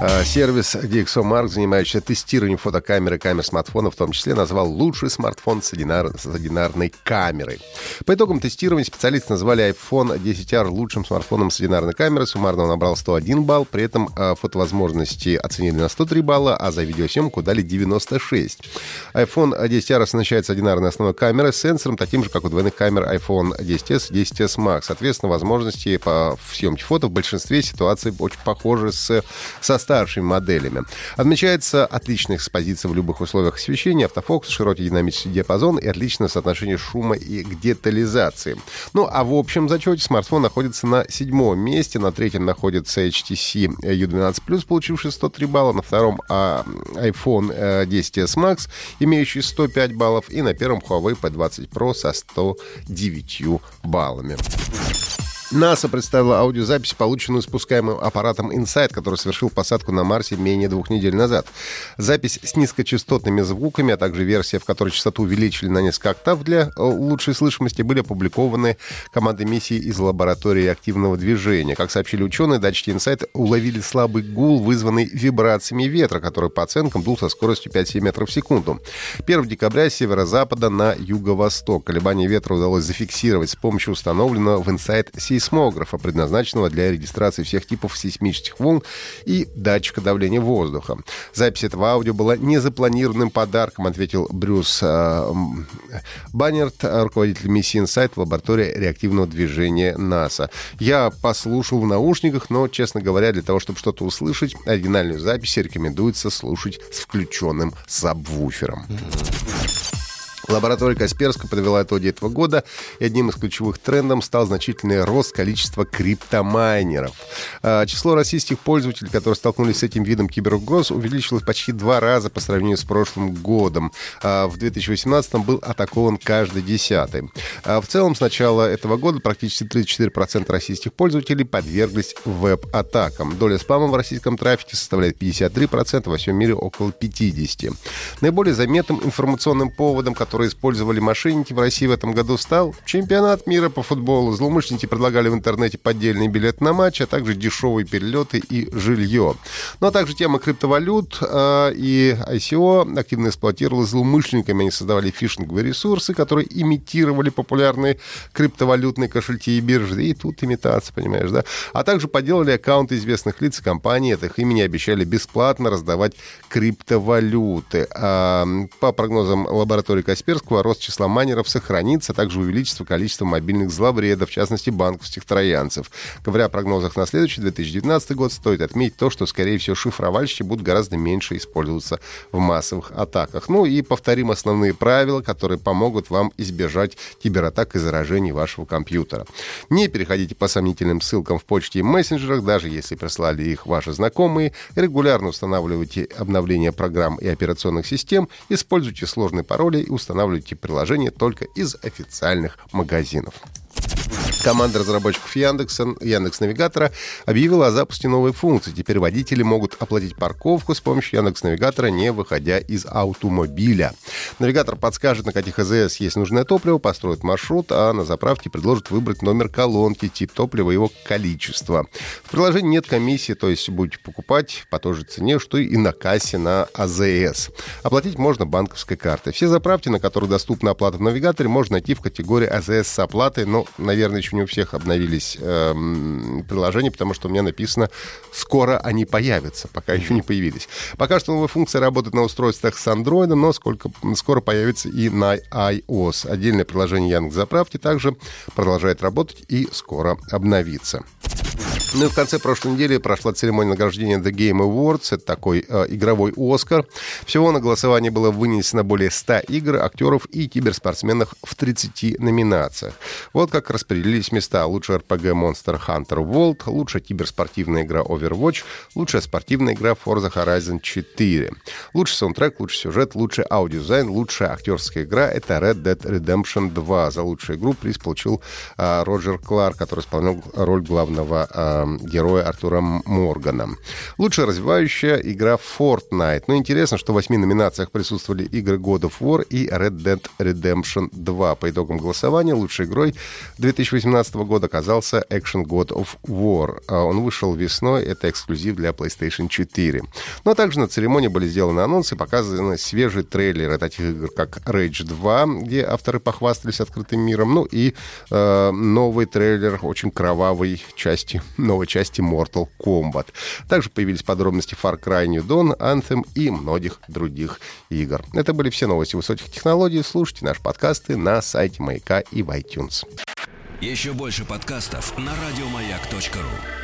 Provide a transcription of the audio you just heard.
А, сервис DxOMark, занимающийся тестированием фотокамеры и камер смартфонов, в том числе назвал лучший смартфон с, одинар... с одинарной камерой. По итогам тестирования специалисты назвали iPhone 10R лучшим смартфоном с одинарной камерой. Суммарно он набрал 101 балл. При этом а, фотовозможности оценили на 103 балла, а за видеосъемку дали 96. iPhone 10R оснащается одинарной основной камерой с сенсором, таким же, как у двойных камер iPhone 10s и 10s Max. Соответственно, возможности по съемке фото в большинстве ситуаций очень похожи с, со старшими моделями. Отмечается отличная экспозиция в любых условиях освещения, автофокус, широкий динамический диапазон и отличное соотношение шума и детализации. Ну, а в общем зачете смартфон находится на седьмом месте, на третьем находится HTC U12+, получивший 103 балла, на втором а, iPhone 10s Max, имеющий 105 баллов, и на первом Huawei P20 Pro со 109 баллами. НАСА представила аудиозапись, полученную спускаемым аппаратом InSight, который совершил посадку на Марсе менее двух недель назад. Запись с низкочастотными звуками, а также версия, в которой частоту увеличили на несколько октав для э, лучшей слышимости, были опубликованы командой миссии из лаборатории активного движения. Как сообщили ученые, датчики InSight уловили слабый гул, вызванный вибрациями ветра, который по оценкам дул со скоростью 5-7 метров в секунду. 1 декабря с северо-запада на юго-восток. Колебания ветра удалось зафиксировать с помощью установленного в InSight сейсмографа, предназначенного для регистрации всех типов сейсмических волн и датчика давления воздуха. Запись этого аудио была незапланированным подарком, ответил Брюс э, Баннерт, руководитель миссии Insight в лаборатории реактивного движения НАСА. Я послушал в наушниках, но, честно говоря, для того, чтобы что-то услышать, оригинальную запись рекомендуется слушать с включенным сабвуфером. Лаборатория Касперска подвела итоги этого года, и одним из ключевых трендов стал значительный рост количества криптомайнеров. А, число российских пользователей, которые столкнулись с этим видом киберугроз, увеличилось почти два раза по сравнению с прошлым годом. А, в 2018 был атакован каждый десятый. А, в целом, с начала этого года практически 34% российских пользователей подверглись веб-атакам. Доля спама в российском трафике составляет 53%, во всем мире около 50%. Наиболее заметным информационным поводом, который которые использовали мошенники в России в этом году, стал чемпионат мира по футболу. Злоумышленники предлагали в интернете поддельные билеты на матч, а также дешевые перелеты и жилье. Ну а также тема криптовалют э, и ICO активно эксплуатировалась злоумышленниками. Они создавали фишинговые ресурсы, которые имитировали популярные криптовалютные кошельки и биржи. И тут имитация, понимаешь, да? А также подделали аккаунты известных лиц и компаний. От их имени обещали бесплатно раздавать криптовалюты. А, по прогнозам лаборатории Каспи Касперского рост числа майнеров сохранится, а также увеличится количество мобильных зловредов, в частности банковских троянцев. Говоря о прогнозах на следующий 2019 год, стоит отметить то, что, скорее всего, шифровальщики будут гораздо меньше использоваться в массовых атаках. Ну и повторим основные правила, которые помогут вам избежать кибератак и заражений вашего компьютера. Не переходите по сомнительным ссылкам в почте и мессенджерах, даже если прислали их ваши знакомые. Регулярно устанавливайте обновления программ и операционных систем, используйте сложные пароли и устанавливайте устанавливайте приложение только из официальных магазинов. Команда разработчиков Яндекса, Яндекс Навигатора объявила о запуске новой функции. Теперь водители могут оплатить парковку с помощью Яндекс Навигатора, не выходя из автомобиля. Навигатор подскажет, на каких АЗС есть нужное топливо, построит маршрут, а на заправке предложит выбрать номер колонки, тип топлива и его количество. В приложении нет комиссии, то есть будете покупать по той же цене, что и на кассе на АЗС. Оплатить можно банковской картой. Все заправки, на которые доступна оплата в навигаторе, можно найти в категории АЗС с оплатой, но, наверное, еще не у всех обновились э, приложения, потому что у меня написано «скоро они появятся», пока еще не появились. Пока что новая функция работает на устройствах с Android, но сколько, скоро появится и на iOS. Отдельное приложение Яндекс Заправки также продолжает работать и скоро обновится. Ну и в конце прошлой недели прошла церемония награждения The Game Awards. Это такой э, игровой Оскар. Всего на голосование было вынесено более 100 игр, актеров и киберспортсменов в 30 номинациях. Вот как распределились места. Лучшая RPG Monster Hunter World, лучшая киберспортивная игра Overwatch, лучшая спортивная игра Forza Horizon 4. Лучший саундтрек, лучший сюжет, лучший аудиодизайн, лучшая актерская игра — это Red Dead Redemption 2. За лучшую игру приз получил э, Роджер Кларк, который исполнял роль главного э, э, героя Артура Моргана. Лучшая развивающая игра Fortnite. Ну, интересно, что в восьми номинациях присутствовали игры God of War и Red Dead Redemption 2. По итогам голосования лучшей игрой 2018 года оказался Action God of War. А он вышел весной, это эксклюзив для PlayStation 4. Ну, а также на церемонии были сделаны анонсы, показаны свежие трейлеры таких игр, как Rage 2, где авторы похвастались открытым миром, ну и э, новый трейлер очень кровавой части, новой части Mortal Kombat. Также появились подробности Far Cry New Dawn, Anthem и многих других игр. Это были все новости высоких технологий. Слушайте наши подкасты на сайте Маяка и в iTunes. Еще больше подкастов на радиомаяк.ру